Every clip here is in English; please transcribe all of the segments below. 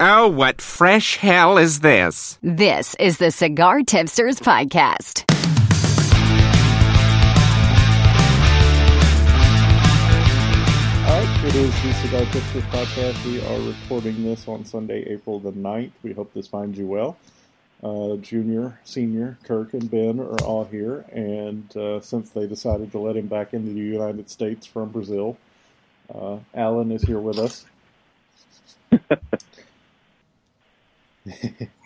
Oh, what fresh hell is this? This is the Cigar Tipsters Podcast. All right, it is the Cigar Tipsters Podcast. We are recording this on Sunday, April the 9th. We hope this finds you well. Uh, junior, senior, Kirk, and Ben are all here, and uh, since they decided to let him back into the United States from Brazil, uh, Alan is here with us.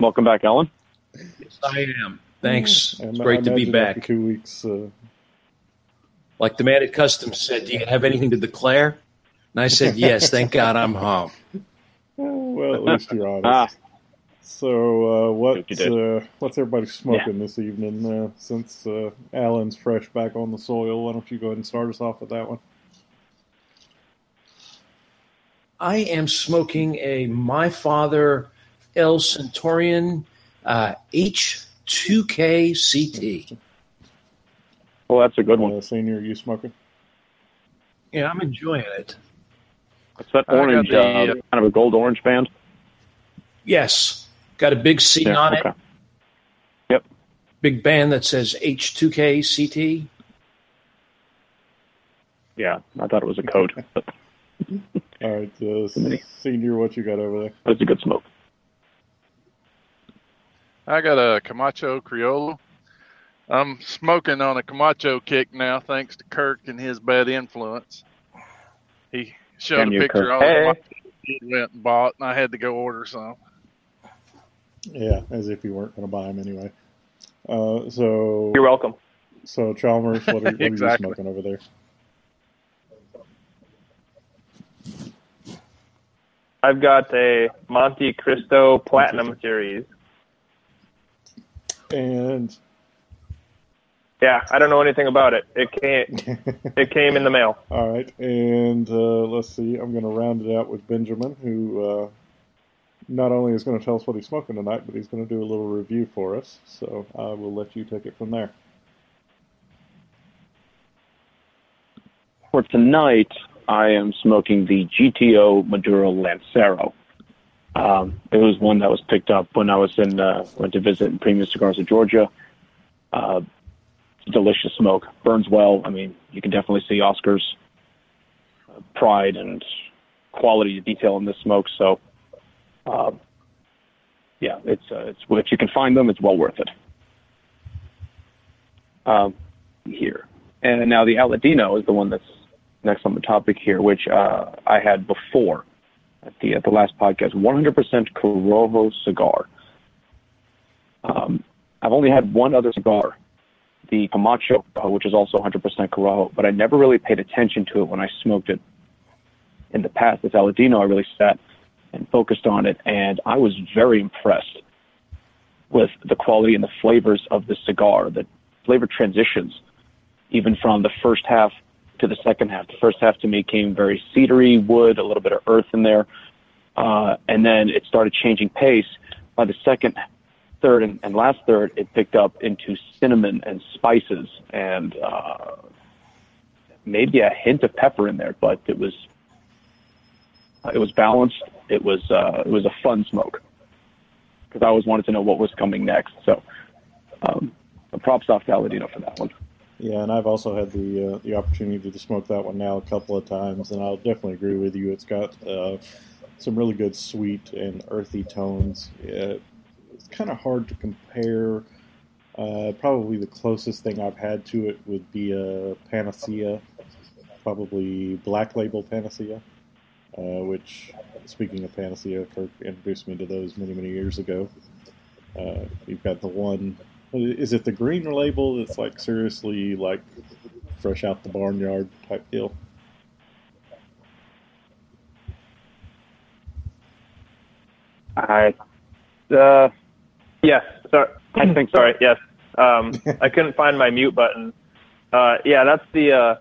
Welcome back, Alan. Yes, I am. Thanks. And It's I great to be back. Two weeks. Uh, Like the man at customs said, "Do you have anything to declare?" And I said, "Yes, thank God I'm home." well, at least you're honest. Ah, So, uh, Hope what's uh, what's everybody smoking this evening? Uh, since uh, Alan's fresh back on the soil, why don't you go ahead and start us off with that one? I am smoking a My Father El Centurion uh, H2KCT. Well, that's a good one. Uh, senior, you smoking? Yeah, I'm enjoying it. It's that orange, the, uh, uh, kind of a gold orange band. Yes, got a big C Yeah, on okay. it. Yep. Big band that says H2KCT. Yeah, I thought it was a code, All right, uh, senior, what you got over there? That's a good smoke. I got a Camacho Criollo. I'm smoking on a Camacho kick now, thanks to Kirk and his bad influence. He showed Damn a picture Kirk. of Hey. He went and bought, and I had to go order some. Yeah, as if you weren't going to buy them anyway. Uh, so, You're welcome. so Chalmers, what are, what are you smoking over there? I've got a Monte Cristo Platinum Series. And Yeah, I don't know anything about it. It came it came in the mail. all right, and uh, let's see. I'm going to round it out with Benjamin, who uh, not only is going to tell us what he's smoking tonight, but he's going to do a little review for us. So I will let you take it from there. For tonight, I am smoking the GTO Maduro Lancero. Um, it was one that was picked up when I was in uh, went to visit in Premium Cigars of Georgia. Uh, delicious smoke, burns well. I mean, you can definitely see Oscar's pride and quality detail in this smoke. So, uh, yeah, it's uh, it's if you can find them, it's well worth it. Um, here. And now the Aladino is the one that's next on the topic here, which uh, I had before at the at the last podcast. 100% Corojo cigar. Um, I've only had one other cigar, the Camacho, which is also 100% Corojo, but I never really paid attention to it when I smoked it in the past. This Aladino, I really sat and focused on it, and I was very impressed with the quality and the flavors of the cigar, the flavor transitions even from the first half to the second half. The first half to me came very cedary, wood, a little bit of earth in there, uh, and then it started changing pace. By the second, third, and, and last third, it picked up into cinnamon and spices and uh, maybe a hint of pepper in there, but it was it was balanced. It was uh, it was a fun smoke because I always wanted to know what was coming next. So. Um, props off to Aladino for that one. Yeah, and I've also had the uh, the opportunity to smoke that one now a couple of times, and I'll definitely agree with you. It's got uh, some really good sweet and earthy tones. Uh, it's kind of hard to compare. Uh, probably the closest thing I've had to it would be a Panacea, probably Black Label Panacea, uh, which, speaking of Panacea, Kirk introduced me to those many, many years ago. Uh, you've got the one is it the green label that's like seriously like fresh out the barnyard type deal? I uh yes, sorry. I think sorry, yes. Um I couldn't find my mute button. Uh yeah, that's the uh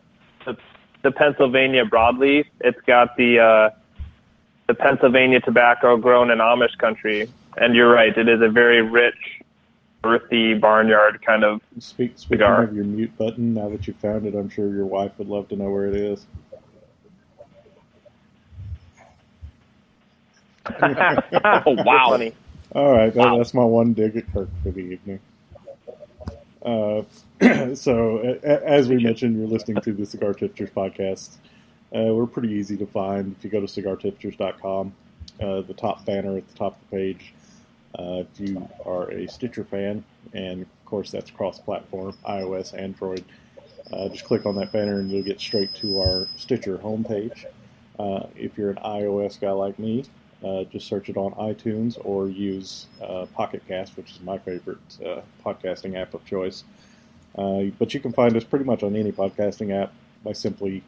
the, the Pennsylvania broadleaf. It's got the uh the Pennsylvania tobacco grown in Amish country. And you're right, it is a very rich, earthy barnyard kind of Speak, speaking Cigar. of your mute button, now that you found it, I'm sure your wife would love to know where it is. oh wow! Funny. All right, that, Wow. that's my one dig at Kirk for the evening. Uh, so, a- a- as we mentioned, you're listening to the Cigar Tipsters podcast. Uh, we're pretty easy to find. If you go to cigartipsters.com, uh, the top banner at the top of the page, uh, if you are a Stitcher fan, and of course that's cross-platform, iOS, Android, uh, just click on that banner and you'll get straight to our Stitcher homepage. Uh, if you're an iOS guy like me, uh, just search it on iTunes or use uh, Pocket Cast, which is my favorite uh, podcasting app of choice. But you can find us pretty much on any podcasting app by simply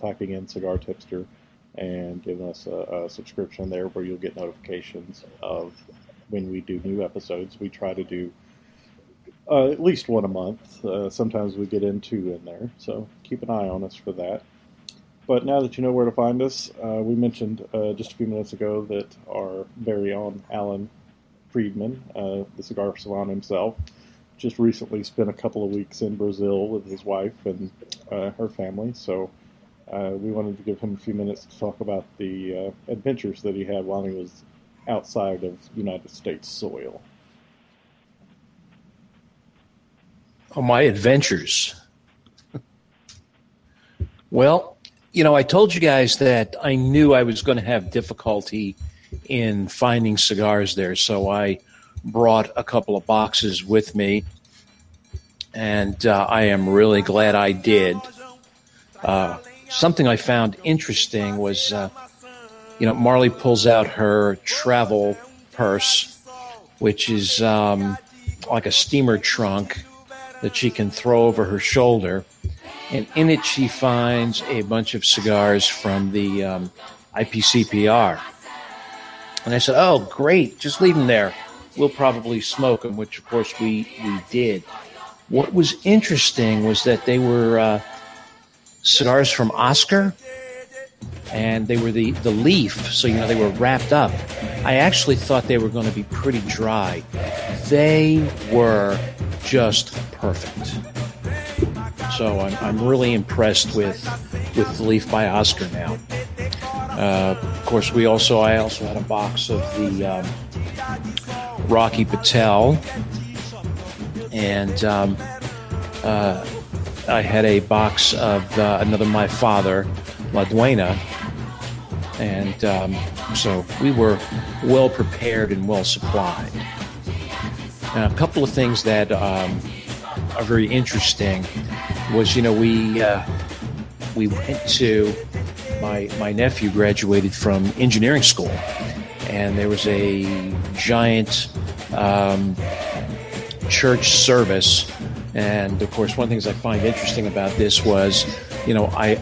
typing in Cigar Tipster and giving us a, a subscription there where you'll get notifications of when we do new episodes. We try to do uh, at least one a month. Uh, sometimes we get in two in there, so keep an eye on us for that. But now that you know where to find us, uh, we mentioned uh, just a few minutes ago that our very own Alan Friedman, uh, the cigar salon himself, just recently spent a couple of weeks in Brazil with his wife and uh, her family. So we wanted to give him a few minutes to talk about the adventures that he had while he was outside of United States soil. Oh, my adventures. well, you know, I told you guys that I knew I was going to have difficulty in finding cigars there, so I brought a couple of boxes with me, and uh, I am really glad I did. Uh, something I found interesting was, uh, you know, Marley pulls out her travel purse, which is um, like a steamer trunk that she can throw over her shoulder. And in it, she finds a bunch of cigars from the um, IPCPR. And I said, Oh, great, just leave them there. We'll probably smoke them, which of course we, we did. What was interesting was that they were uh, cigars from Oscar, and they were the, the leaf, so you know they were wrapped up. I actually thought they were going to be pretty dry. They were just perfect. So I'm, I'm really impressed with with the leaf by Oscar now. Uh, of course, we also I also had a box of the um, Rocky Patel, and um, uh, I had a box of uh, another My Father, La Duena, and um, so we were well prepared and well supplied. Now, a couple of things that um, are very interesting was, you know, we uh, we went to my my nephew graduated from engineering school, and there was a giant um, church service. And of course, one of the things I find interesting about this was, you know, I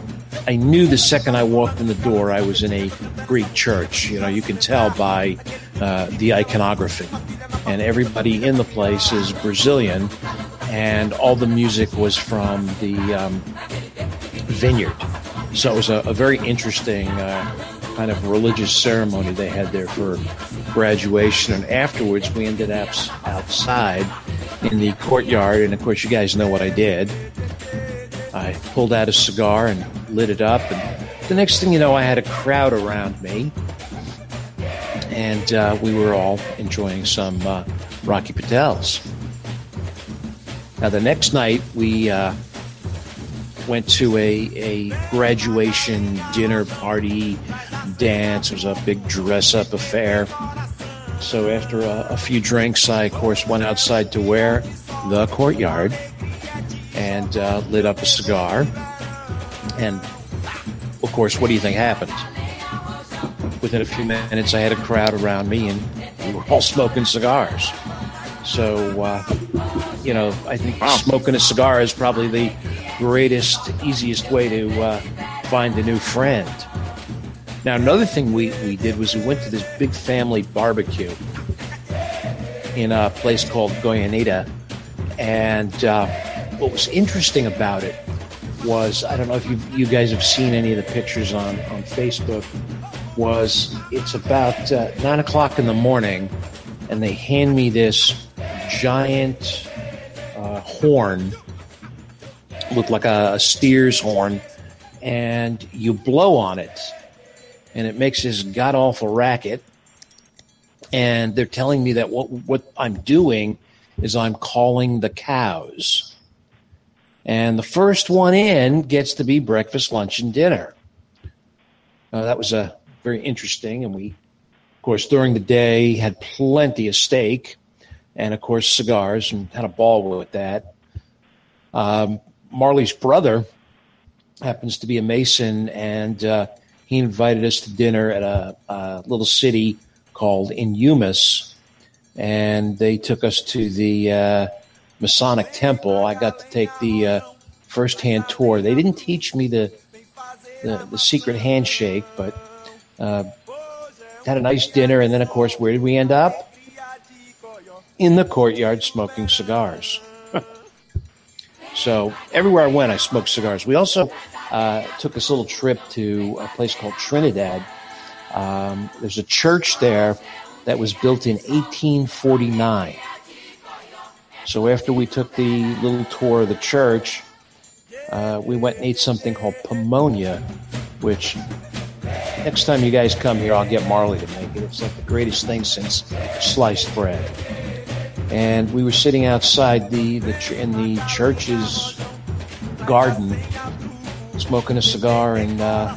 I knew the second I walked in the door I was in a Greek church. You know, you can tell by uh, the iconography, and everybody in the place is Brazilian, and all the music was from the um, vineyard. So it was a, a very interesting uh, kind of religious ceremony they had there for graduation. And afterwards, we ended up outside in the courtyard. And of course, you guys know what I did. I pulled out a cigar and lit it up. And the next thing you know, I had a crowd around me. And uh, we were all enjoying some uh, Rocky Patels. Now, the next night, we uh, went to a, a graduation dinner party dance. It was a big dress up affair. So, after a, a few drinks, I, of course, went outside to where? The courtyard and uh, lit up a cigar. And, of course, what do you think happened? Within a few minutes, I had a crowd around me, and we were all smoking cigars. So, uh, you know, I think smoking a cigar is probably the greatest, easiest way to uh, find a new friend. Now, another thing we, we did was we went to this big family barbecue in a place called Goyanita. And uh, what was interesting about it was I don't know if you, you guys have seen any of the pictures on, on Facebook. Was it's about uh, nine o'clock in the morning, and they hand me this giant uh, horn, looked like a, a steer's horn, and you blow on it, and it makes this god awful racket. and they're telling me that what what I'm doing is I'm calling the cows. And the first one in gets to be breakfast, lunch, and dinner. Uh, that was a very interesting, and we, of course, during the day had plenty of steak, and of course cigars, and had a ball with that. Um, Marley's brother happens to be a Mason, and uh, he invited us to dinner at a, a little city called Inhumas, and they took us to the uh, Masonic Temple. I got to take the uh, first-hand tour. They didn't teach me the the, the secret handshake, but uh, had a nice dinner. And then, of course, where did we end up? In the courtyard, smoking cigars. so everywhere I went, I smoked cigars. We also uh, took this little trip to a place called Trinidad. Um, there's a church there that was built in 1849. So after we took the little tour of the church, uh, we went and ate something called pomonia, which next time you guys come here, I'll get Marley to make it. It's like the greatest thing since sliced bread. And we were sitting outside the, the in the church's garden, smoking a cigar, and uh,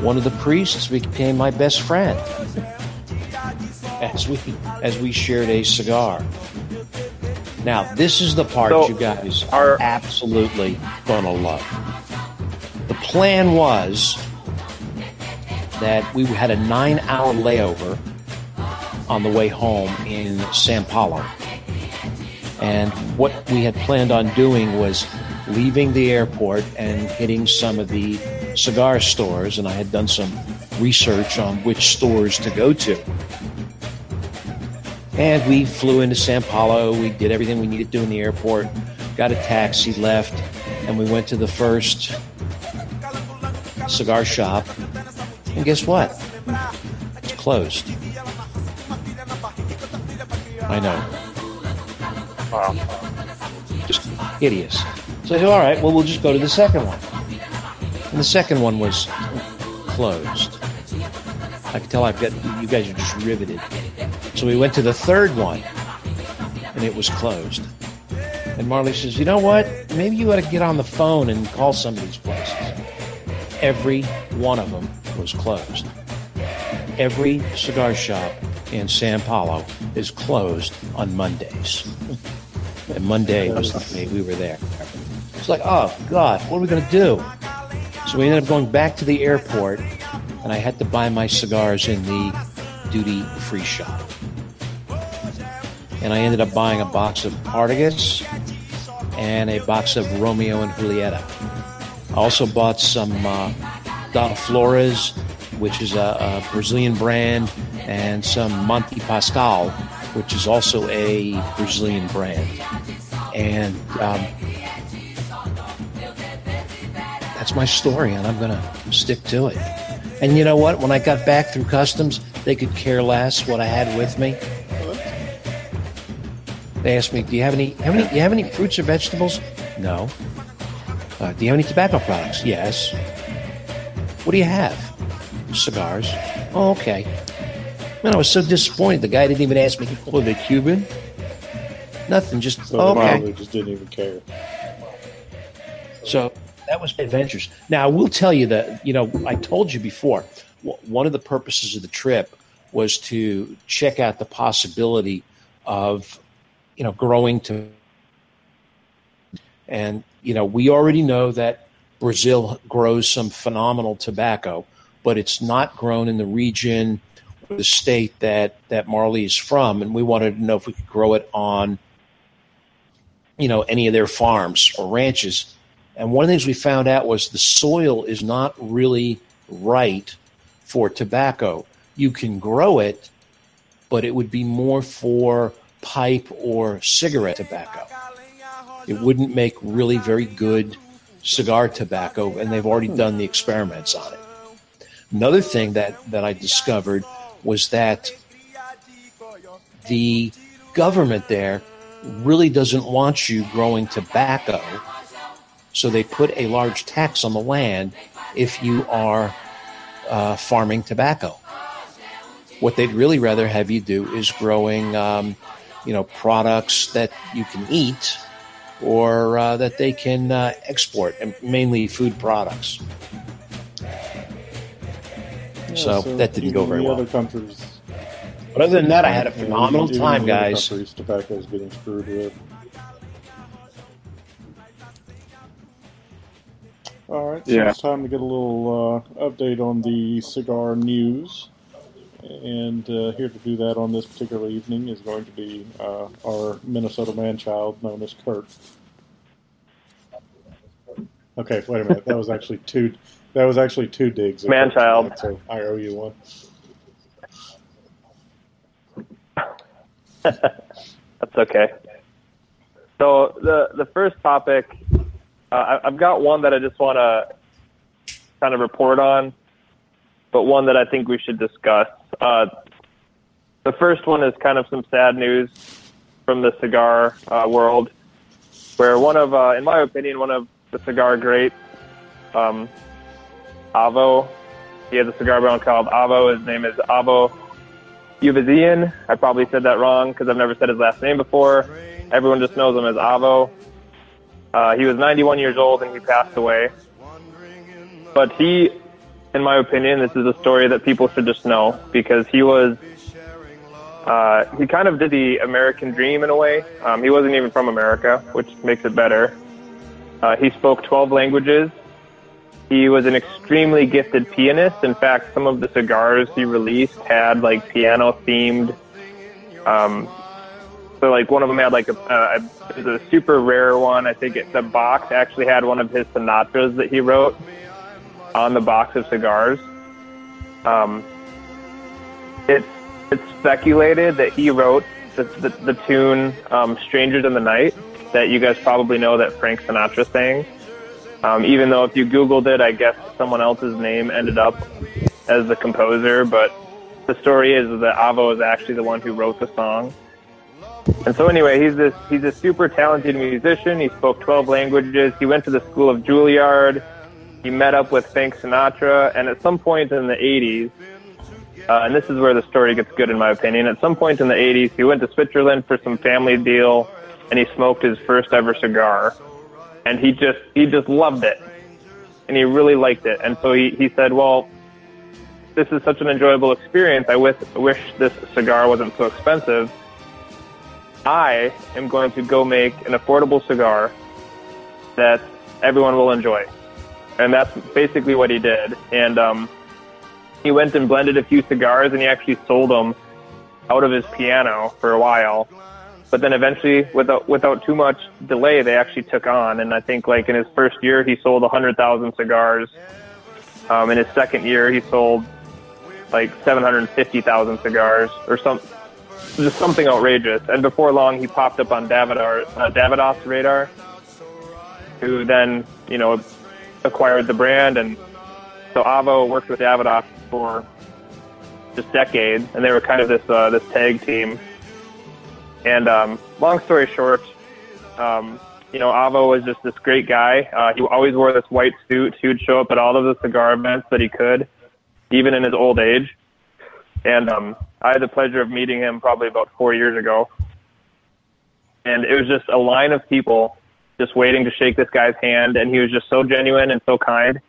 one of the priests became my best friend as we as we shared a cigar. Now, this is the part So, you guys are- absolutely gonna love. The plan was that we had a nine-hour layover on the way home in San Paulo, and what we had planned on doing was leaving the airport and hitting some of the cigar stores, and I had done some research on which stores to go to. And we flew into San Paulo. We did everything we needed to do in the airport, got a taxi, left, and we went to the first cigar shop. And guess what? It's closed. I know. Just hideous. So I said, all right, well, we'll just go to the second one. And the second one was closed. I can tell I've got, you guys are just riveted. So we went to the third one, and it was closed. And Marley says, You know what? Maybe you ought to get on the phone and call some of these places. Every one of them was closed. Every cigar shop in San Paulo is closed on Mondays. And Monday was the day we were there. It's like, oh, God, what are we going to do? So we ended up going back to the airport, and I had to buy my cigars in the duty free shop. And I ended up buying a box of Partagas and a box of Romeo and Julieta. I also bought some uh, Donna Flores, which is a, a Brazilian brand, and some Monte Pascoal, which is also a Brazilian brand. And um, that's my story, and I'm going to stick to it. And you know what? When I got back through customs, they could care less what I had with me. They asked me, "Do you have any? Have any? Do you have any fruits or vegetables?" No. Uh, do you have any tobacco products? Yes. What do you have? Cigars. Oh, okay. Man, I was so disappointed. The guy didn't even ask me, "Oh, they Cuban?" Nothing. Just So oh, okay. Miley just didn't even care. So that was adventures. Now I will tell you that you know I told you before. One of the purposes of the trip was to check out the possibility of you know growing to, and you know we already know that Brazil grows some phenomenal tobacco, but it's not grown in the region or the state that that Marley is from, and we wanted to know if we could grow it on you know any of their farms or ranches and one of the things we found out was the soil is not really right for tobacco. You can grow it, but it would be more for pipe or cigarette tobacco. It wouldn't make really very good cigar tobacco, and they've already done the experiments on it. Another thing that, that I discovered was that the government there really doesn't want you growing tobacco so they put a large tax on the land if you are uh, farming tobacco. what they'd really rather have you do is growing, um, you know, products that you can eat or uh, that they can uh, export, and mainly food products. Yeah, So that didn't go very well. Other countries, But other than that, I had a phenomenal even time, guys. Countries, tobacco is getting screwed with. All right, so Yeah. it's time to get a little uh, update on the cigar news. And uh, here to do that on this particular evening is going to be uh, our Minnesota man-child known as Kurt. Okay, wait a minute. That was actually two. That was actually two digs. Man-child. tonight, So I owe you one. That's okay. So the the first topic, uh, I, I've got one that I just want to kind of report on, but one that I think we should discuss. Uh, the first one is kind of some sad news from the cigar uh, world, where one of, uh, in my opinion, one of the cigar greats, um, Avo, he has a cigar brand called Avo. His name is Avo Uvezian. I probably said that wrong because I've never said his last name before. Everyone just knows him as Avo. Uh, he was 91 years old and he passed away. But he, in my opinion, this is a story that people should just know because he was, uh, he kind of did the American dream in a way. Um, he wasn't even from America, which makes it better. Uh, he spoke 12 languages. He was an extremely gifted pianist. In fact, some of the cigars he released had like piano themed. Um, so like one of them had like a, was a super rare one. I think it, the box actually had one of his sonatas that he wrote on the box of cigars. Um, it's it's speculated that he wrote the the, the tune um, "Strangers in the Night" that you guys probably know that Frank Sinatra sang. Um, even though if you Googled it, I guess someone else's name ended up as the composer. But the story is that Avo is actually the one who wrote the song. And so anyway, he's this he's a super talented musician. He spoke 12 languages. He went to the school of Juilliard. He met up with Frank Sinatra, and at some point in the 80s, uh, and this is where the story gets good in my opinion. At some point in the 80s, he went to Switzerland for some family deal, and he smoked his first ever cigar. And he just he just loved it. And he really liked it. And so he, he said well this is such an enjoyable experience. I wish, wish this cigar wasn't so expensive. I am going to go make an affordable cigar that everyone will enjoy and that's basically what he did. And um, he went and blended a few cigars and he actually sold them out of his piano for a while. But then eventually without without too much delay they actually took on. And i think like in his first year he sold 100000 cigars. Um, in his second year he sold like 750000 cigars or some just something outrageous. And before long he popped up on davidoff, uh, davidoff's radar who then you know acquired the brand and so avo worked with davidoff for just decades and they were kind of this uh, this tag team and um, long story short, um, you know, Avo was just this great guy. Uh, he always wore this white suit. He would show up at all of the cigar events that he could, even in his old age. And um, I had the pleasure of meeting him probably about four years ago. And it was just a line of people just waiting to shake this guy's hand. And he was just so genuine and so kind.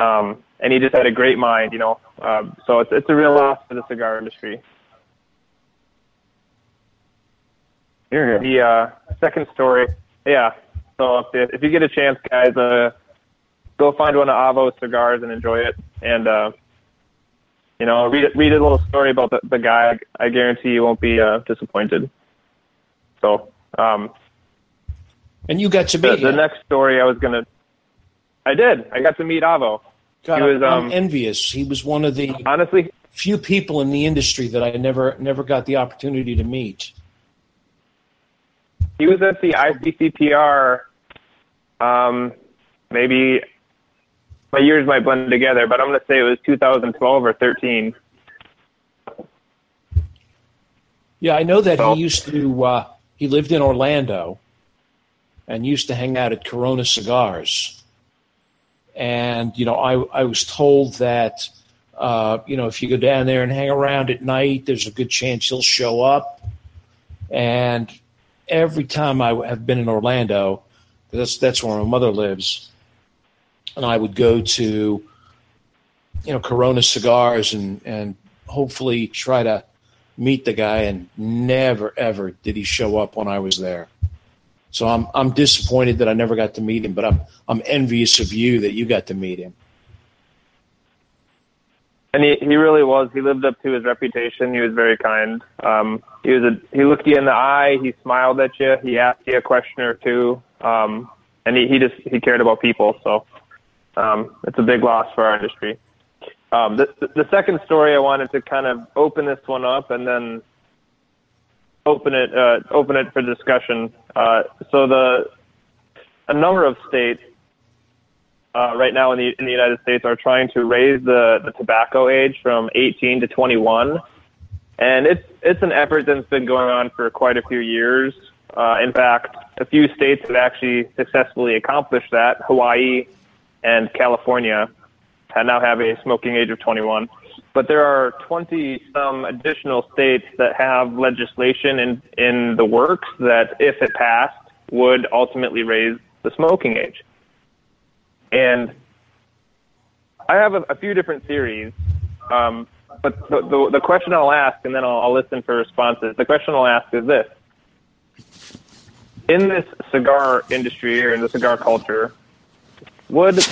Um, and he just had a great mind, you know. Um, so it's, it's a real loss for the cigar industry. Here, here. The uh, second story, yeah. So if, if you get a chance, guys, uh, go find one of Avo's cigars and enjoy it. And uh, you know, read read a little story about the, the guy. I guarantee you won't be uh, disappointed. So um, And you got to meet the him. next story I was gonna, I did. I got to meet Avo. God, he was, I'm um, envious. He was one of the Honestly, few people in the industry that I never never got the opportunity to meet. he was at the IPCPR. Um, maybe my years might blend together, but I'm gonna say it was 2012 or 13. Yeah, I know that So- he used to. Uh, he lived in Orlando, and used to hang out at Corona Cigars. And you know, I I was told that Uh, you know, if you go down there and hang around at night, there's a good chance he'll show up. And every time I have been in Orlando, that's that's where my mother lives, and I would go to, you know, Corona cigars and and hopefully try to meet the guy, and never ever did he show up when I was there. So I'm I'm disappointed that I never got to meet him, but I'm I'm envious of you that you got to meet him. And he, he really was. He lived up to his reputation. He was very kind. Um, he was a, he looked you in the eye. He smiled at you. He asked you a question or two. Um, and he, he just he cared about people. So um, it's a big loss for our industry. Um, the, the second story I wanted to kind of open this one up and then open it uh, open it for discussion. Uh, so the a number of states uh, right now in the in the United States are trying to raise the, the tobacco age from 18 to 21, and it's it's an effort that's been going on for quite a few years. Uh, in fact, a few states have actually successfully accomplished that. Hawaii and California now have a smoking age of 21. But there are 20 some additional states that have legislation in, in the works that, if it passed, would ultimately raise the smoking age. And I have a, a few different theories, um, but the, the, the, question I'll ask, and then I'll, I'll listen for responses. The question I'll ask is this: In this cigar industry or in the cigar culture, would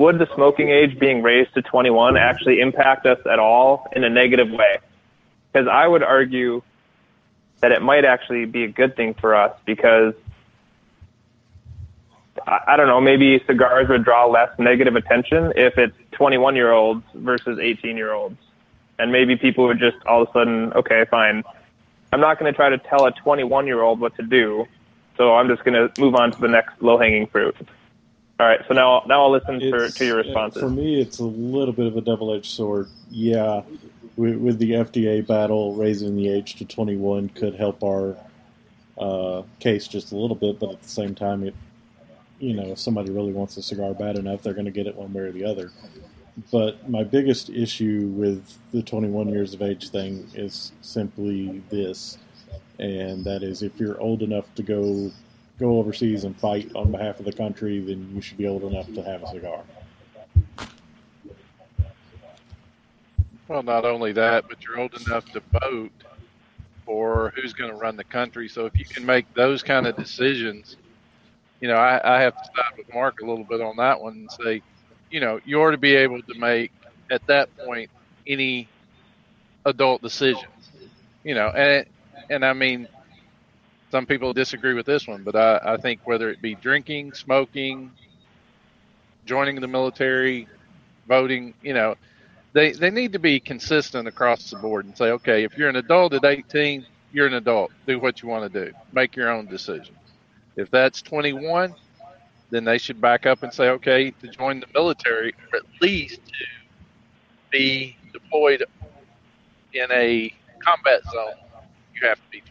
would the smoking age being raised to 21 actually impact us at all in a negative way? Because I would argue that it might actually be a good thing for us because I don't know, maybe cigars would draw less negative attention if it's 21 year olds versus 18 year olds. And maybe people would just all of a sudden, okay, fine. I'm not going to try to tell a 21 year old what to do. So I'm just going to move on to the next low hanging fruit. All right. So now, now I'll listen for, to your responses. For me, it's a little bit of a double edged sword. Yeah. With, with, the FDA battle, raising the age to 21 could help our uh, case just a little bit, but at the same time, it you know, if somebody really wants a cigar bad enough, they're going to get it one way or the other. But my biggest issue with the 21 years of age thing is simply this, and that is if you're old enough to go go overseas and fight on behalf of the country, then you should be old enough to have a cigar. Well, not only that, but you're old enough to vote for who's going to run the country. So if you can make those kind of decisions you know, I, I have to side with Mark a little bit on that one and say, you know, you ought to be able to make at that point any adult decision. You know, and and I mean, some people disagree with this one, but I, I think whether it be drinking, smoking, joining the military, voting, you know, they they need to be consistent across the board and say, okay, if you're an adult at 18, you're an adult. Do what you want to do. Make your own decision. If that's 21, then they should back up and say, okay, to join the military, or at least to be deployed in a combat zone, you have to be.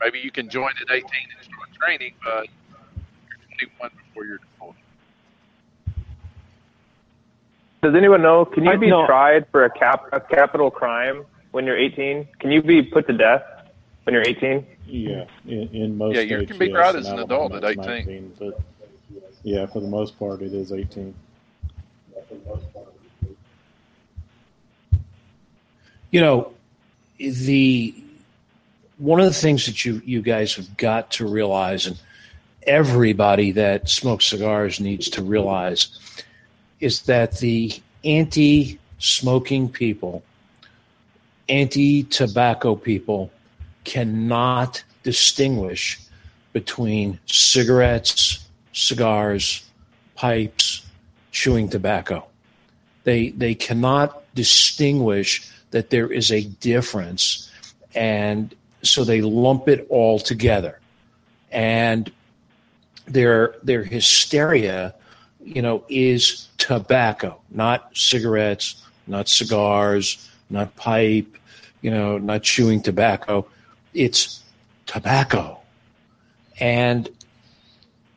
Maybe you can join at 18 and start training, but you're 21 before you're deployed. Does anyone know? Can you be tried for a cap a capital crime when you're 18? Can you be put to death when you're 18? Yeah, in, in most yeah, you can be yes, tried as an adult at 18. 19, but yeah, for the most part, it is 18. You know, the one of the things that you you guys have got to realize, and everybody that smokes cigars needs to realize, is that the anti-smoking people, anti-tobacco people cannot distinguish between cigarettes, cigars, pipes, chewing tobacco. They they cannot distinguish that there is a difference, and so they lump it all together. And their their hysteria, you know, is tobacco, not cigarettes, not cigars, not pipe, you know, not chewing tobacco it's tobacco. And,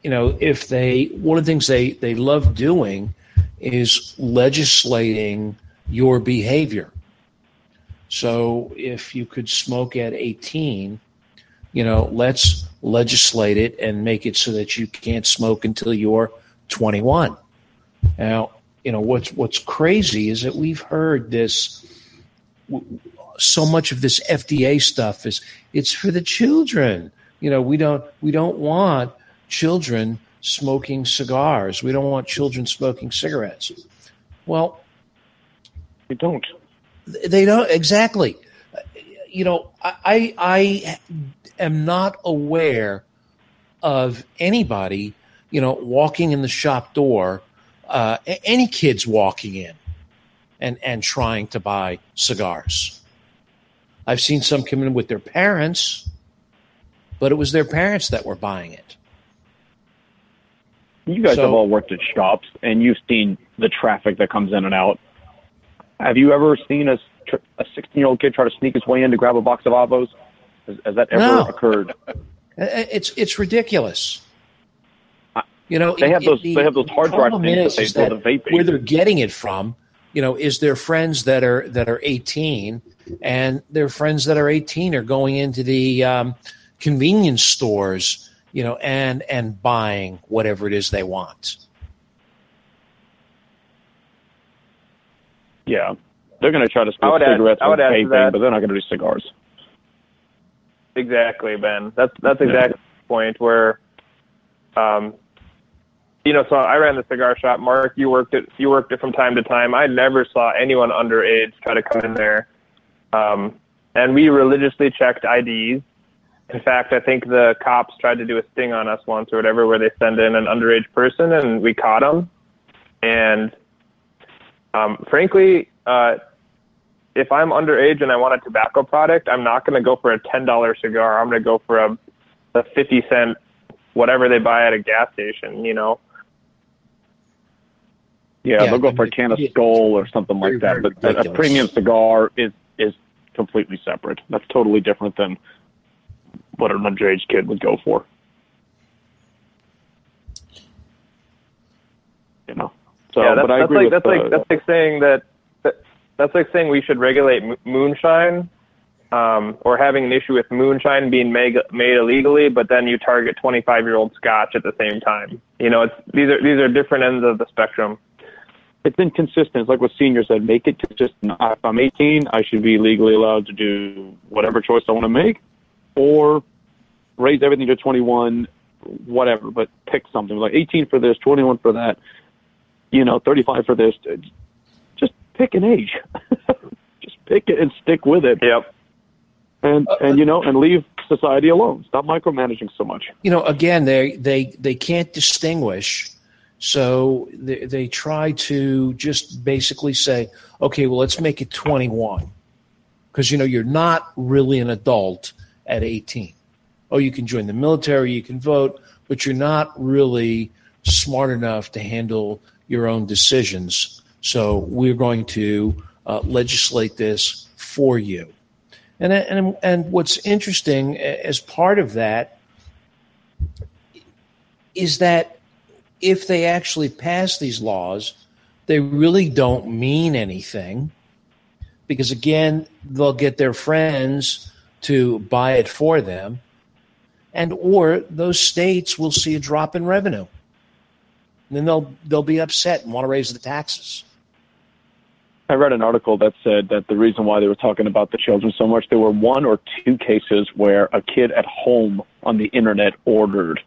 you know, if they, one of the things they, they love doing is legislating your behavior. So if you could smoke at 18, you know, let's legislate it and make it so that you can't smoke until you're 21. Now, you know what's what's crazy is that we've heard this so much of this FDA stuff is it's for the children. You know, we don't we don't want children smoking cigars. We don't want children smoking cigarettes. Well, We don't. They don't exactly. You know, I I am not aware of anybody, you know, walking in the shop door, uh, any kids walking in and and trying to buy cigars. I've seen some come in with their parents, but it was their parents that were buying it. You guys So- have all worked at shops, and you've seen the traffic that comes in and out. Have you ever seen a a 16 year old kid try to sneak his way in to grab a box of avos? Has, has that ever No. occurred? It's it's ridiculous. You know, They it- have it- those- the they have those hard drive things that they that in. Where they're getting it from, you know, is their friends that are that are 18, and their friends that are 18 are going into the um, convenience stores, you know, and and buying whatever it is they want. Yeah, they're going to try to smoke add- cigarettes with add to vaping, but they're not going to do cigars. Exactly, Ben. That's that's exactly the point where, um, you know. So I ran the cigar shop. Mark, you worked it. You worked it from time to time. I never saw anyone underage try to come in there, um, and we religiously checked IDs. In fact, I think the cops tried to do a sting on us once or whatever, where they send in an underage person and we caught them. And um, frankly, uh, if I'm underage and I want a tobacco product, I'm not going to go for a ten dollar cigar. I'm going to go for a, a fifty cent whatever they buy at a gas station. You know. Yeah, Yeah, they'll go for a can of it- Skoal or something very, like that. But a- a premium cigar is is completely separate. That's totally different than what an underage kid would go for. You know. So, yeah, that's, that's like that's uh, like that's like saying that, that that's like saying we should regulate moonshine, um, or having an issue with moonshine being made made illegally, but then you target 25 year old scotch at the same time. You know, it's these are these are different ends of the spectrum. it's inconsistent. It's like what senior said. Make it consistent. If I'm 18, I should be legally allowed to do whatever choice I want to make, or raise everything to 21, whatever. But pick something like 18 for this, 21 for that. You know, 35 for this. Uh, just pick an age. Just pick it and stick with it, Yep. and and you know, and leave society alone. Stop micromanaging so much. you know, again, they they they can't distinguish, so they they try to just basically say, okay, well, let's make it 21, because you know you're not really an adult at 18. Oh, you can join the military, you can vote, but you're not really smart enough to handle your own decisions. So we're going to uh, legislate this for you. And, and and what's interesting as part of that is that if they actually pass these laws, they really don't mean anything because again, they'll get their friends to buy it for them and or those states will see a drop in revenue. And then they'll they'll be upset and want to raise the taxes. I read an article that said that the reason why they were talking about the children so much, there were one or two cases where a kid at home on the internet ordered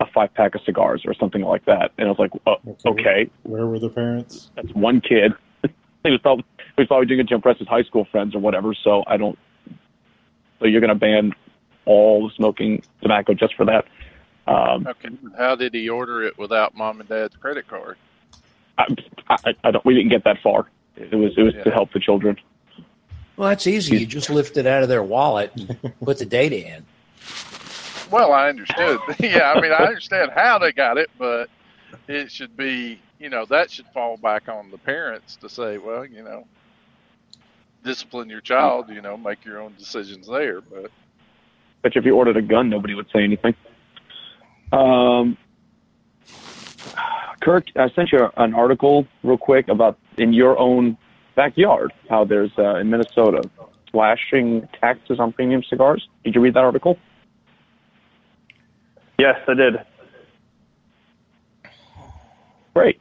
a five pack of cigars or something like that. And I was like, oh, okay, Where were the parents? that's one kid. he was probably he was probably doing it to impress his high school friends or whatever. So I don't. So you're going to ban all smoking tobacco just for that? Um, Okay. How did he order it without mom and dad's credit card? I, I, I don't. We didn't get that far. It was it was to help the children. Well, that's easy. You just lift it out of their wallet and put the data in. Well, I understood. yeah, I mean, I understand how they got it, but it should be, you know, that should fall back on the parents to say, well, you know, discipline your child, you know, make your own decisions there. But but if you ordered a gun, nobody would say anything. Um, Kirk, I sent you an article real quick about in your own backyard how there's uh, in Minnesota slashing taxes on premium cigars. Did you read that article? Yes, I did. Great.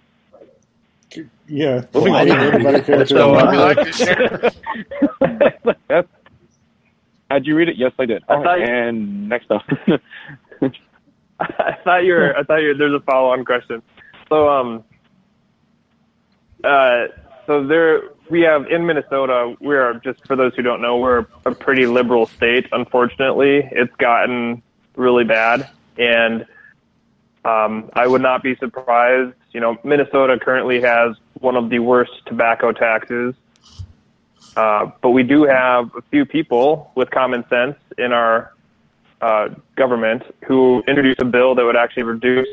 Yeah. Well, I didn't- So, you uh, like to share? That's- How'd you read it? Yes, I did. I right, and next up. I thought you were. I thought you. There's a follow-on question. So, um, uh, so there we have in Minnesota. We are just for those who don't know, we're a pretty liberal state. Unfortunately, it's gotten really bad, and um, I would not be surprised. You know, Minnesota currently has one of the worst tobacco taxes. Uh, but we do have a few people with common sense in our uh, government who introduced a bill that would actually reduce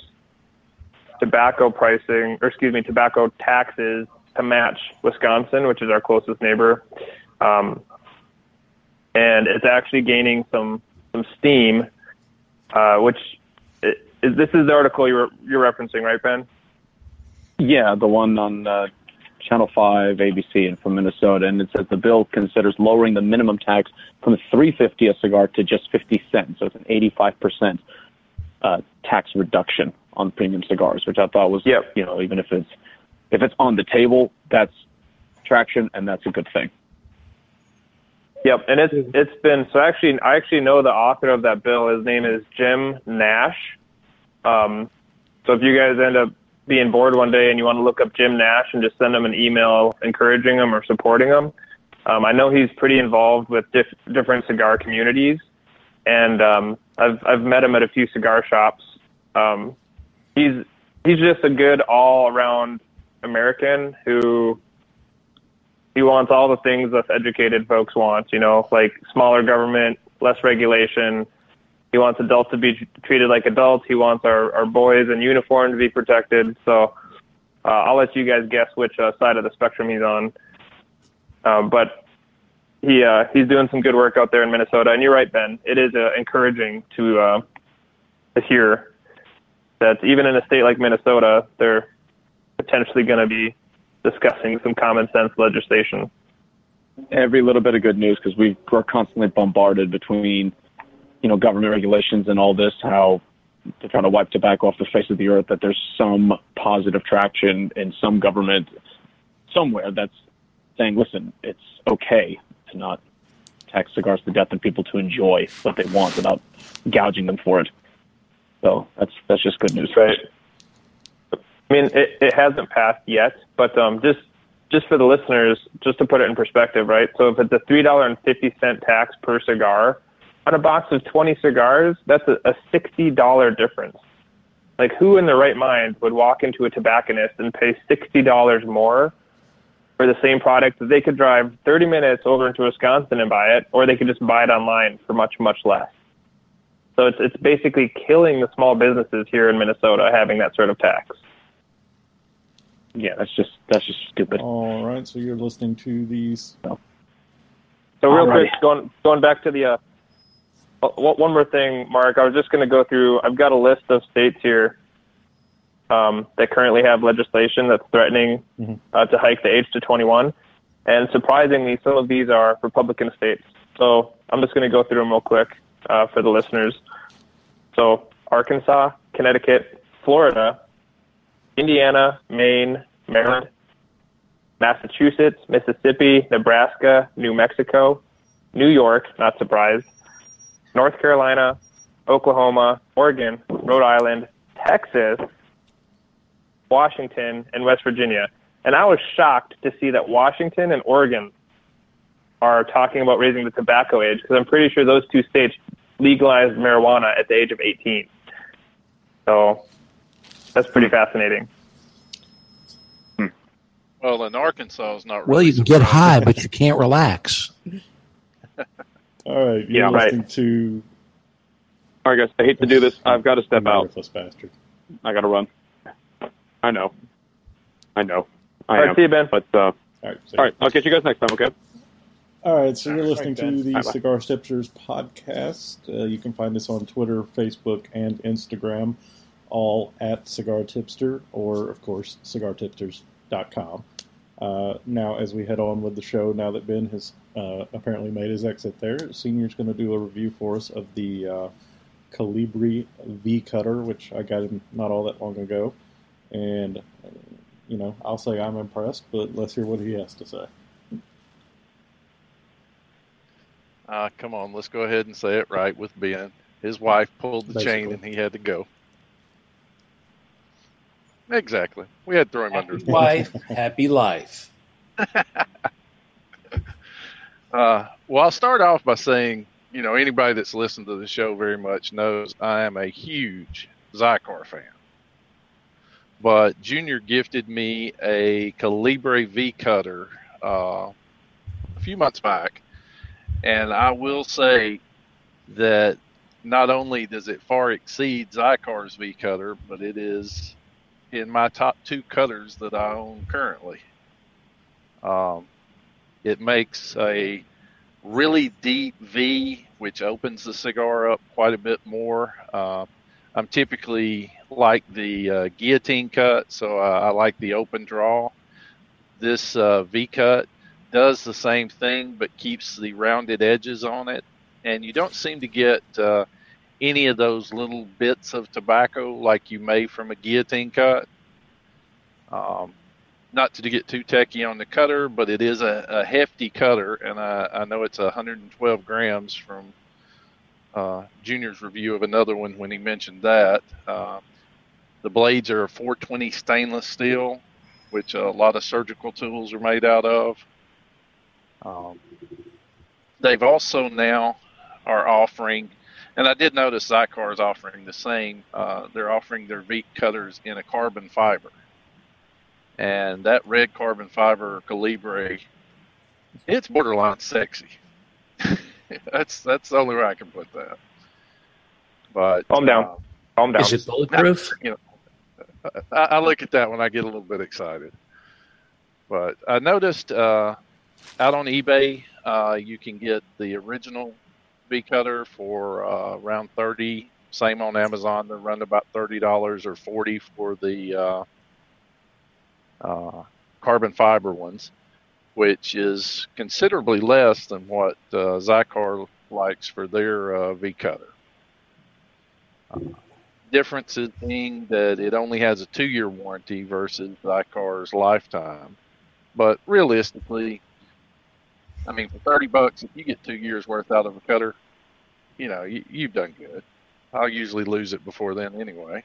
tobacco pricing, or excuse me, tobacco taxes to match Wisconsin, which is our closest neighbor. Um, and it's actually gaining some some steam, uh, which it, is, this is the article you're you're referencing, right, Ben? Yeah, the one on uh, Channel 5, ABC, and from Minnesota, and it says the bill considers lowering the minimum tax from 350 a cigar to just 50 cents. So it's an 85 percent uh, tax reduction on premium cigars, which I thought was, Yep. you know, even if it's if it's on the table, that's traction, and that's a good thing. Yep, and it's it's been so actually I actually know the author of that bill. His name is Jim Nash. Um, so if you guys end up being bored one day and you want to look up Jim Nash and just send him an email encouraging him or supporting him, um, I know he's pretty involved with diff- different cigar communities, and um, I've I've met him at a few cigar shops. Um, he's he's just a good all around American who he wants all the things us educated folks want, you know, like smaller government, less regulation. He wants adults to be treated like adults. He wants our, our boys in uniform to be protected. So uh, I'll let you guys guess which uh, side of the spectrum he's on. Um, but he uh, he's doing some good work out there in Minnesota. And you're right, Ben. It is uh, encouraging to uh, to hear that even in a state like Minnesota, they're potentially going to be discussing some common sense legislation. every little bit of good news because we we're constantly bombarded between you know government regulations and all this how they're trying to wipe tobacco off the face of the earth that there's some positive traction in some government somewhere that's saying listen it's okay to not tax cigars to death and people to enjoy what they want without gouging them for it so that's that's just good news Right. I mean, it, it hasn't passed yet, but um, just just for the listeners, just to put it in perspective, right? So if it's a three dollar and fifty cent tax per cigar on a box of twenty cigars, that's a, a sixty dollar difference. Like, who in their right mind would walk into a tobacconist and pay sixty dollars more for the same product that they could drive thirty minutes over into Wisconsin and buy it, or they could just buy it online for much much less. So it's it's basically killing the small businesses here in Minnesota having that sort of tax. yeah that's just that's just stupid All right, so you're listening to these. So real Alrighty. quick, going going back to the uh, o- one more thing, Mark. I was just going to go through. I've got a list of states here um, that currently have legislation that's threatening Mhm. uh, to hike the age to 21, and surprisingly, some of these are Republican states. So I'm just going to go through them real quick uh, for the listeners. So Arkansas, Connecticut, Florida, Indiana, Maine, Maryland, Massachusetts, Mississippi, Nebraska, New Mexico, New York, not surprised, North Carolina, Oklahoma, Oregon, Rhode Island, Texas, Washington, and West Virginia. And I was shocked to see that Washington and Oregon are talking about raising the tobacco age because I'm pretty sure those two states legalized marijuana at the age of 18. So that's pretty fascinating. Well, in Arkansas is not. Well, you can get high, but you can't relax. All right, you're Yeah, right. listening to all right guys i hate to do this i've got to step out Worthless Bastard. I gotta run. I know. I know. I All right, am. see you, Ben. But uh, all right. All right. I'll catch you guys next time. Okay. All right, so you're listening Ben. to the Bye-bye. Cigar Tipsters podcast. Uh, you can find us on Twitter, Facebook, and Instagram. all at Cigar Tipster or, of course, cigartipsters.com. Uh, now, as we head on with the show, now that Ben has uh, apparently made his exit there, Senior's going to do a review for us of the uh, Colibri V Cutter, which I got him not all that long ago. And, you know, I'll say I'm impressed, but let's hear what he has to say. Uh, come on, let's go ahead and say it right with Ben. His wife pulled the chain and he had to go. Exactly. We had to throw him under. Happy wife, happy life. Uh, well, I'll start off by saying, you know, anybody that's listened to the show very much knows I am a huge Xikar fan. But Junior gifted me a Colibri V cutter uh, a few months back, and I will say that not only does it far exceed Xikar's V cutter, but it is in my top two cutters that I own currently. Um, it makes a really deep V, which opens the cigar up quite a bit more. Uh, I'm typically like the uh, guillotine cut, so uh, I like the open draw. This uh, V cut does the same thing, but keeps the rounded edges on it, and you don't seem to get uh, any of those little bits of tobacco like you may from a guillotine cut. Um, not to get too techy on the cutter, but it is a, a hefty cutter, and I, I know it's 112 grams from uh, Junior's review of another one when he mentioned that. Uh, the blades are 420 stainless steel, which a lot of surgical tools are made out of. Um, they've also now are offering, and I did notice Xikar is offering the same. Uh, they're offering their V cutters in a carbon fiber and that red carbon fiber Colibri, it's borderline sexy. that's that's the only way I can put that. But Calm down. uh, Calm down. Is it bulletproof? you know, I, I look at that when I get a little bit excited. But I noticed uh, out on eBay, uh, you can get the original V cutter for uh, around thirty. Same on Amazon, they're running about thirty dollars or forty for the uh, carbon fiber ones, which is considerably less than what uh, Xikar likes for their uh, V cutter. Uh, difference being that it only has a two year warranty versus Xikar's lifetime. But realistically, I mean, for 30 bucks, if you get two years worth out of a cutter, you know, you, you've done good. I'll usually lose it before then anyway.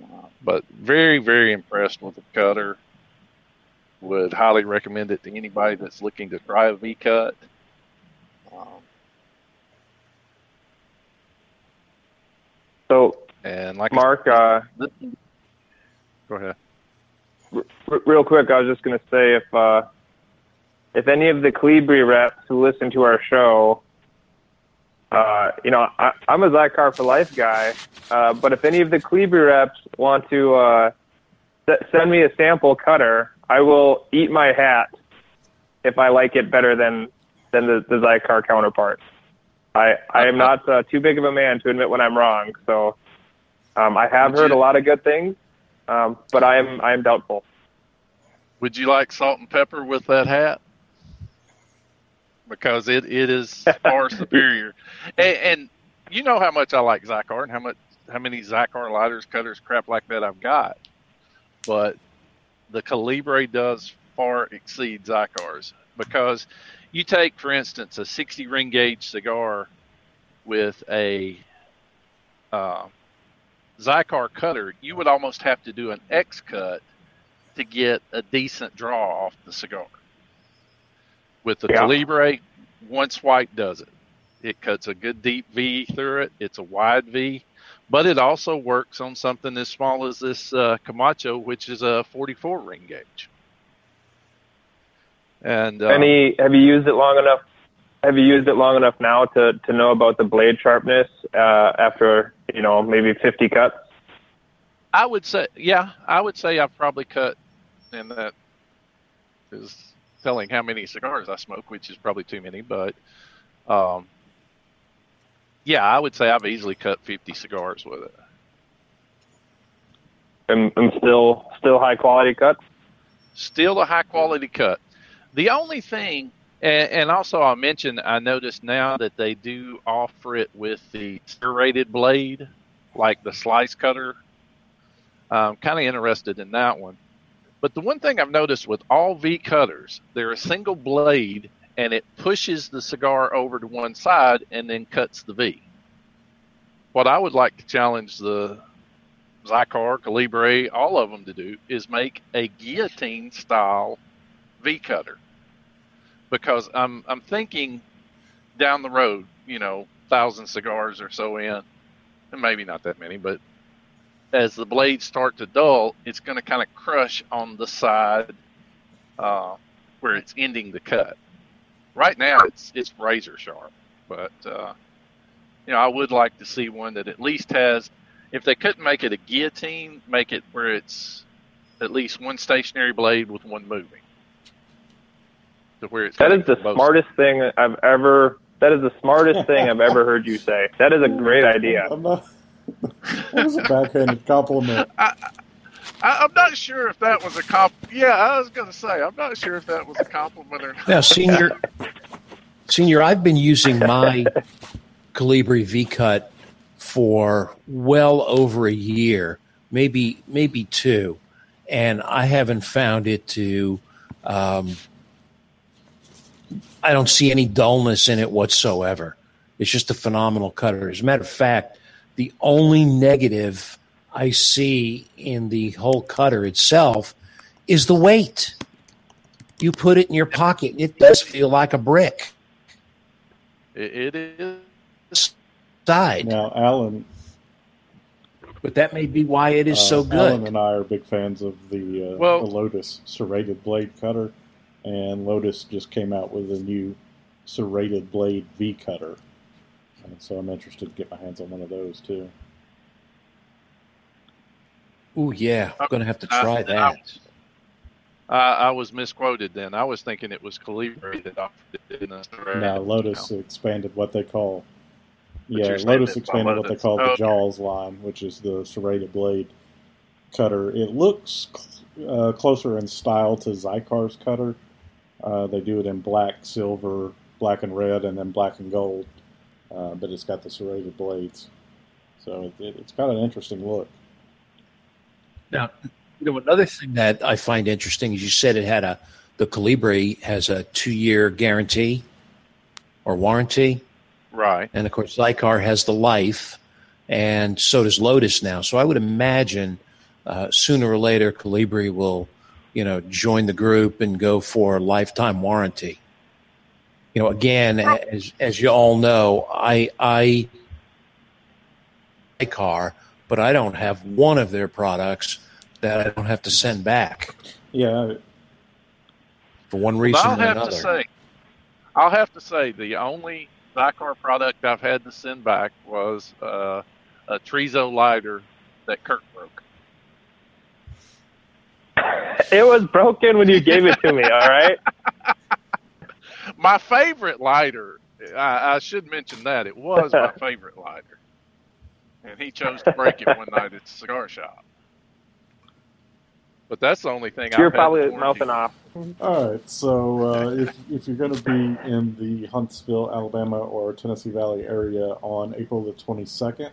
Uh, but very, very impressed with the cutter. Would highly recommend it to anybody that's looking to try a V cut. Um, so, and like Mark, uh, go ahead. r- real quick, I was just going to say if uh, if any of the Colibri reps who listen to our show, uh, you know, I, I'm a Xikar for life guy, uh, but if any of the Colibri reps want to uh, s- send me a sample cutter, I will eat my hat if I like it better than than the, the Xikar counterpart. I I am not uh, too big of a man to admit when I'm wrong, so um, I have Would heard you- a lot of good things, um, but I am I am doubtful. Would you like salt and pepper with that hat? Because it, it is far superior. And, and you know how much I like Xikar and how much how many Xikar lighters, cutters, crap like that I've got. But the Colibri does far exceed Xikar's because you take, for instance, a 60 ring gauge cigar with a uh, Xikar cutter, you would almost have to do an X cut to get a decent draw off the cigar. With the Yeah. Colibri, one swipe does it. It cuts a good deep V through it. It's a wide V, but it also works on something as small as this uh, Camacho, which is a 44 ring gauge. And uh, Any have you used it long enough? Have you used it long enough now to to know about the blade sharpness uh, after you know maybe 50 cuts? I would say, yeah, I would say I've probably cut, and that is telling how many cigars I smoke, which is probably too many, but um, yeah, I would say I've easily cut 50 cigars with it. and, and still still high quality cut. Still a high quality cut. The only thing, and, and also I mentioned, I noticed now that they do offer it with the serrated blade, like the slice cutter. I'm kind of interested in that one. But the one thing I've noticed with all V cutters, they're a single blade and it pushes the cigar over to one side and then cuts the V. What I would like to challenge the Xikar, Colibri, all of them to do is make a guillotine style V cutter. Because I'm I'm thinking down the road, you know, thousand cigars or so in, and maybe not that many, but as the blades start to dull, it's going to kind of crush on the side uh, where it's ending the cut. Right now, it's it's razor sharp, but uh, you know, I would like to see one that at least has. If they couldn't make it a guillotine, make it where it's at least one stationary blade with one moving. To where it's That is the smartest thing I've ever. That is the smartest thing I've ever heard you say. That is a great idea. I'm not. that was a backhanded compliment. I, I, I'm not sure if that was a comp. Yeah, I was going to say I'm not sure if that was a compliment or not. Now, senior, senior, I've been using my Colibri V cut for well over a year, maybe maybe two, and I haven't found it to. Um, I don't see any dullness in it whatsoever. It's just a phenomenal cutter. As a matter of fact, the only negative I see in the whole cutter itself is the weight. You put it in your pocket, it does feel like a brick. It, it is. Side. Now, Alan, But that may be why it is uh, so good. Alan and I are big fans of the, uh, Well- the Lotus serrated blade cutter, and Lotus just came out with a new serrated blade V cutter. And so I'm interested to get my hands on one of those too. Oh yeah, I'm gonna have to Uh, try I- that. I, I was misquoted then. I was thinking it was Colibri that offered it in the Now Lotus expanded what they call But yeah Lotus expanded not what they Lotus. call the Okay. Jaws line, which is the serrated blade cutter. It looks uh, closer in style to Xikar's cutter. Uh, they do it in black, silver, black and red, and then black and gold. Uh, but it's got the serrated blades, so it, it, it's got an interesting look. Now, you know, another thing that I find interesting is you said it had a the Colibri has a two year guarantee or warranty, Right. and of course Xikar has the life, and so does Lotus now. So I would imagine uh, sooner or later Colibri will, you know, join the group and go for a lifetime warranty. You know, again, as as you all know, I I car, but I don't have one of their products that I don't have to send back Yeah, for one But reason I'll have another. to say, I'll have to say the only Xikar product I've had to send back was uh, a Trezo lighter that Kirk broke. It was broken when you gave it to me. All right. My favorite lighter, I, I should mention that it was my favorite lighter, and he chose to break it one night at the cigar shop. But that's the only thing You're I've probably the mouthing off. All right, so uh, if, if you're going to be in the Huntsville, Alabama, or Tennessee Valley area on April the 22nd,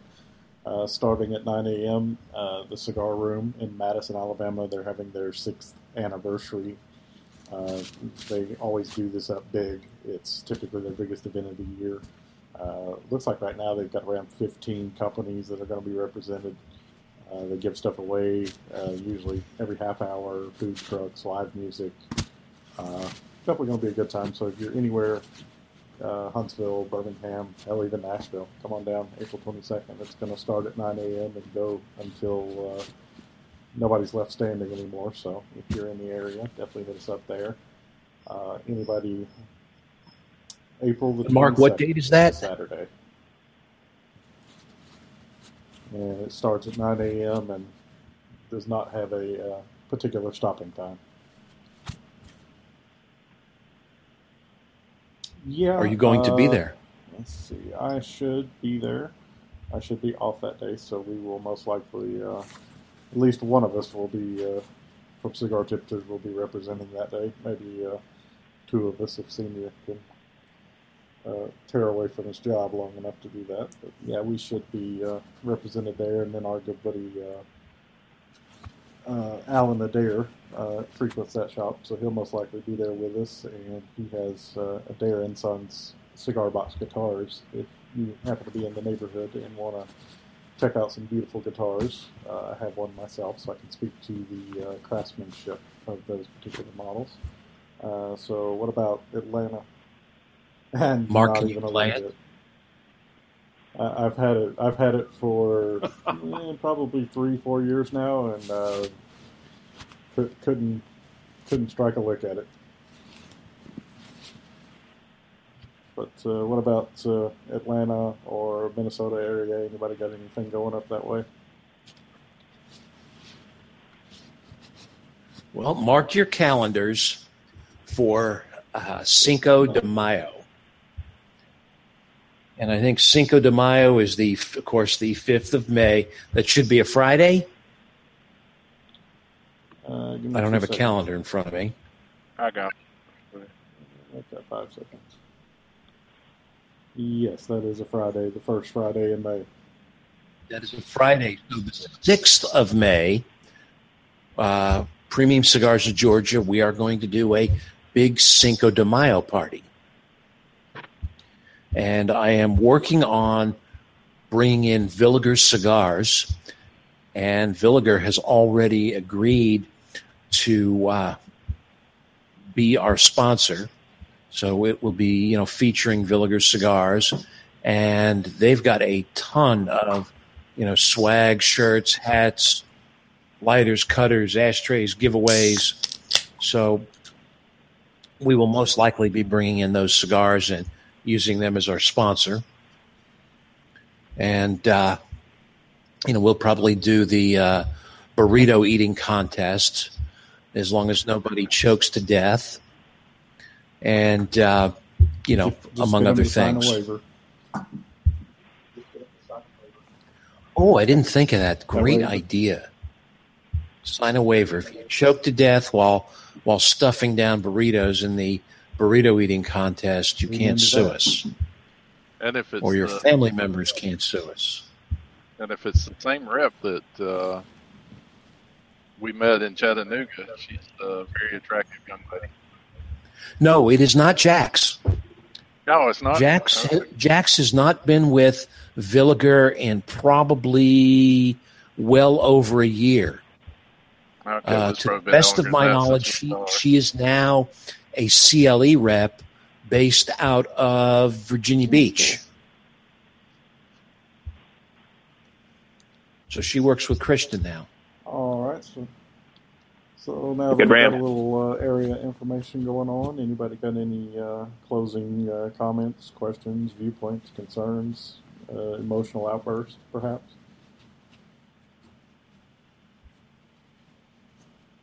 uh, starting at 9 a.m., uh, the Cigar Room in Madison, Alabama, they're having their sixth anniversary. Uh, they always do this up big. It's typically their biggest event of the year. Uh, looks like right now they've got around 15 companies that are going to be represented. Uh, they give stuff away uh, usually every half hour, food trucks, live music. Uh, definitely going to be a good time. So if you're anywhere, Huntsville, Birmingham, hell, even Nashville, come on down April 22nd. It's going to start at 9 a.m. and go until nobody's left standing anymore. So if you're in the area, definitely hit us up there. Uh, anybody, April the Mark, what date is that? Saturday. And it starts at 9 a.m. and does not have a uh, particular stopping time. Yeah. Are you going to be uh, there? Let's see. I should be there. I should be off that day, so we will most likely uh, at least one of us will be uh, from Cigar Tipsters will be representing that day. Maybe uh, two of us if Senior can uh, tear away from his job long enough to do that. But yeah, we should be uh, represented there, and then our good buddy uh, uh, Alan Adair uh, frequents that shop, so he'll most likely be there with us, and he has Adair and Sons cigar box guitars. If you happen to be in the neighborhood and want to check out some beautiful guitars, uh, I have one myself, so I can speak to the uh, craftsmanship of those particular models. Uh, so, what about Atlanta? And Mark, not can you even a play little it? bit. I- I've had it. I've had it for eh, probably three, four years now, and uh, couldn't couldn't strike a lick at it. But uh, what about uh, Atlanta or Minnesota area? Anybody got anything going up that way? Well, mark your calendars for uh, Cinco de Mayo. And I think Cinco de Mayo is the, of course, the 5th of May. That should be a Friday. Uh, I don't two have a seconds. calendar in front of me. I got. Make that five seconds. Yes, that is a Friday, the first Friday in May. That is a Friday. The 6th of May, uh, Premium Cigars of Georgia, we are going to do a big Cinco de Mayo party. And I am working on bringing in Villiger Cigars. And Villiger has already agreed to uh, be our sponsor. So it will be, you know, featuring Villiger Cigars. And they've got a ton of you know, swag, shirts, hats, lighters, cutters, ashtrays, giveaways. So we will most likely be bringing in those cigars and using them as our sponsor. And, uh, you know, we'll probably do the uh, burrito eating contest as long as nobody chokes to death. And, uh, you know, Just- just among get 'em other to sign a things. Oh, I didn't think of that. Great waiver. idea. Sign a waiver. If you choke to death while while stuffing down burritos in the burrito eating contest, you can't sue us, And if it's or your the, family members can't sue us. and if it's the same rep that uh, we met in Chattanooga, she's a very attractive young lady. No, it is not Jax. No, it's not. Jax Okay. Jax has not been with Villiger in probably well over a year. Okay, Uh, to the best of my knowledge, she, we saw her. she is now a CLE rep based out of Virginia Beach. So she works with Christian now. All right, so so now that we've got a little uh, area information going on, anybody got any uh, closing uh, comments, questions, viewpoints, concerns, uh, emotional outbursts, perhaps?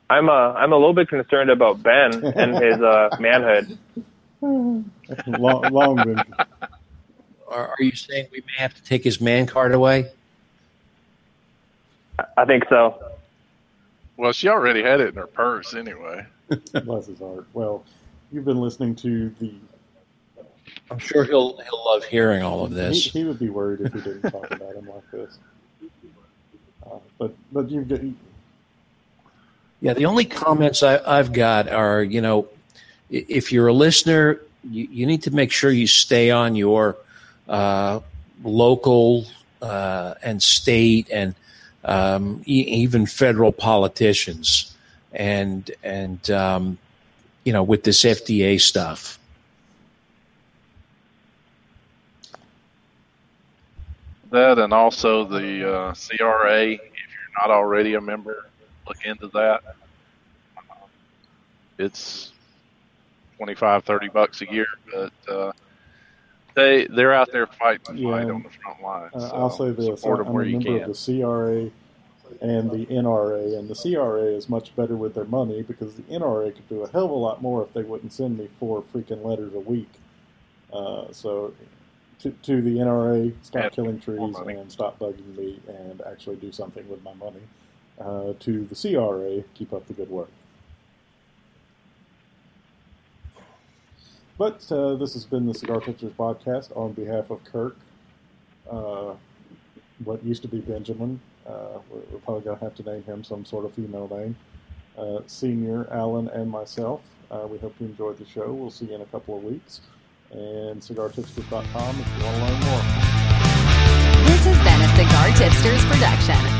I'm uh, I'm a little bit concerned about Ben and his uh, manhood. long, long been. Are, are you saying we may have to take his man card away? I think so. Well, she already had it in her purse anyway. Bless his heart. Well, you've been listening to the. I'm sure he'll he'll love hearing all of this. he would be worried if we didn't talk about him like this. Uh, but but you've got Yeah, the only comments I, I've got are, you know, if you're a listener, you, you need to make sure you stay on your uh, local uh, and state and um, e- even federal politicians, and and um, you know, with this FDA stuff. That and also the uh, CRA. If you're not already a member, look into that. It's 25, 30 bucks a year, but uh, they they're out there fighting the fight on the front line. So I'll say this: them I'm where a you member of the CRA and the NRA, and the CRA is much better with their money because the NRA could do a hell of a lot more if they wouldn't send me four freaking letters a week. Uh, so, to, to the NRA, stop Yeah, killing trees and stop bugging me, and actually do something with my money. uh, to the CRA, keep up the good work. But uh, this has been the Cigar Tipsters podcast on behalf of Kirk, uh, what used to be Benjamin. Uh, we're, we're, probably going to have to name him some sort of female name. Uh, Senior, Alan, and myself. Uh, we hope you enjoyed the show. We'll see you in a couple of weeks. And cigartipsters.com if you want to learn more. This has been a Cigar Tipsters production.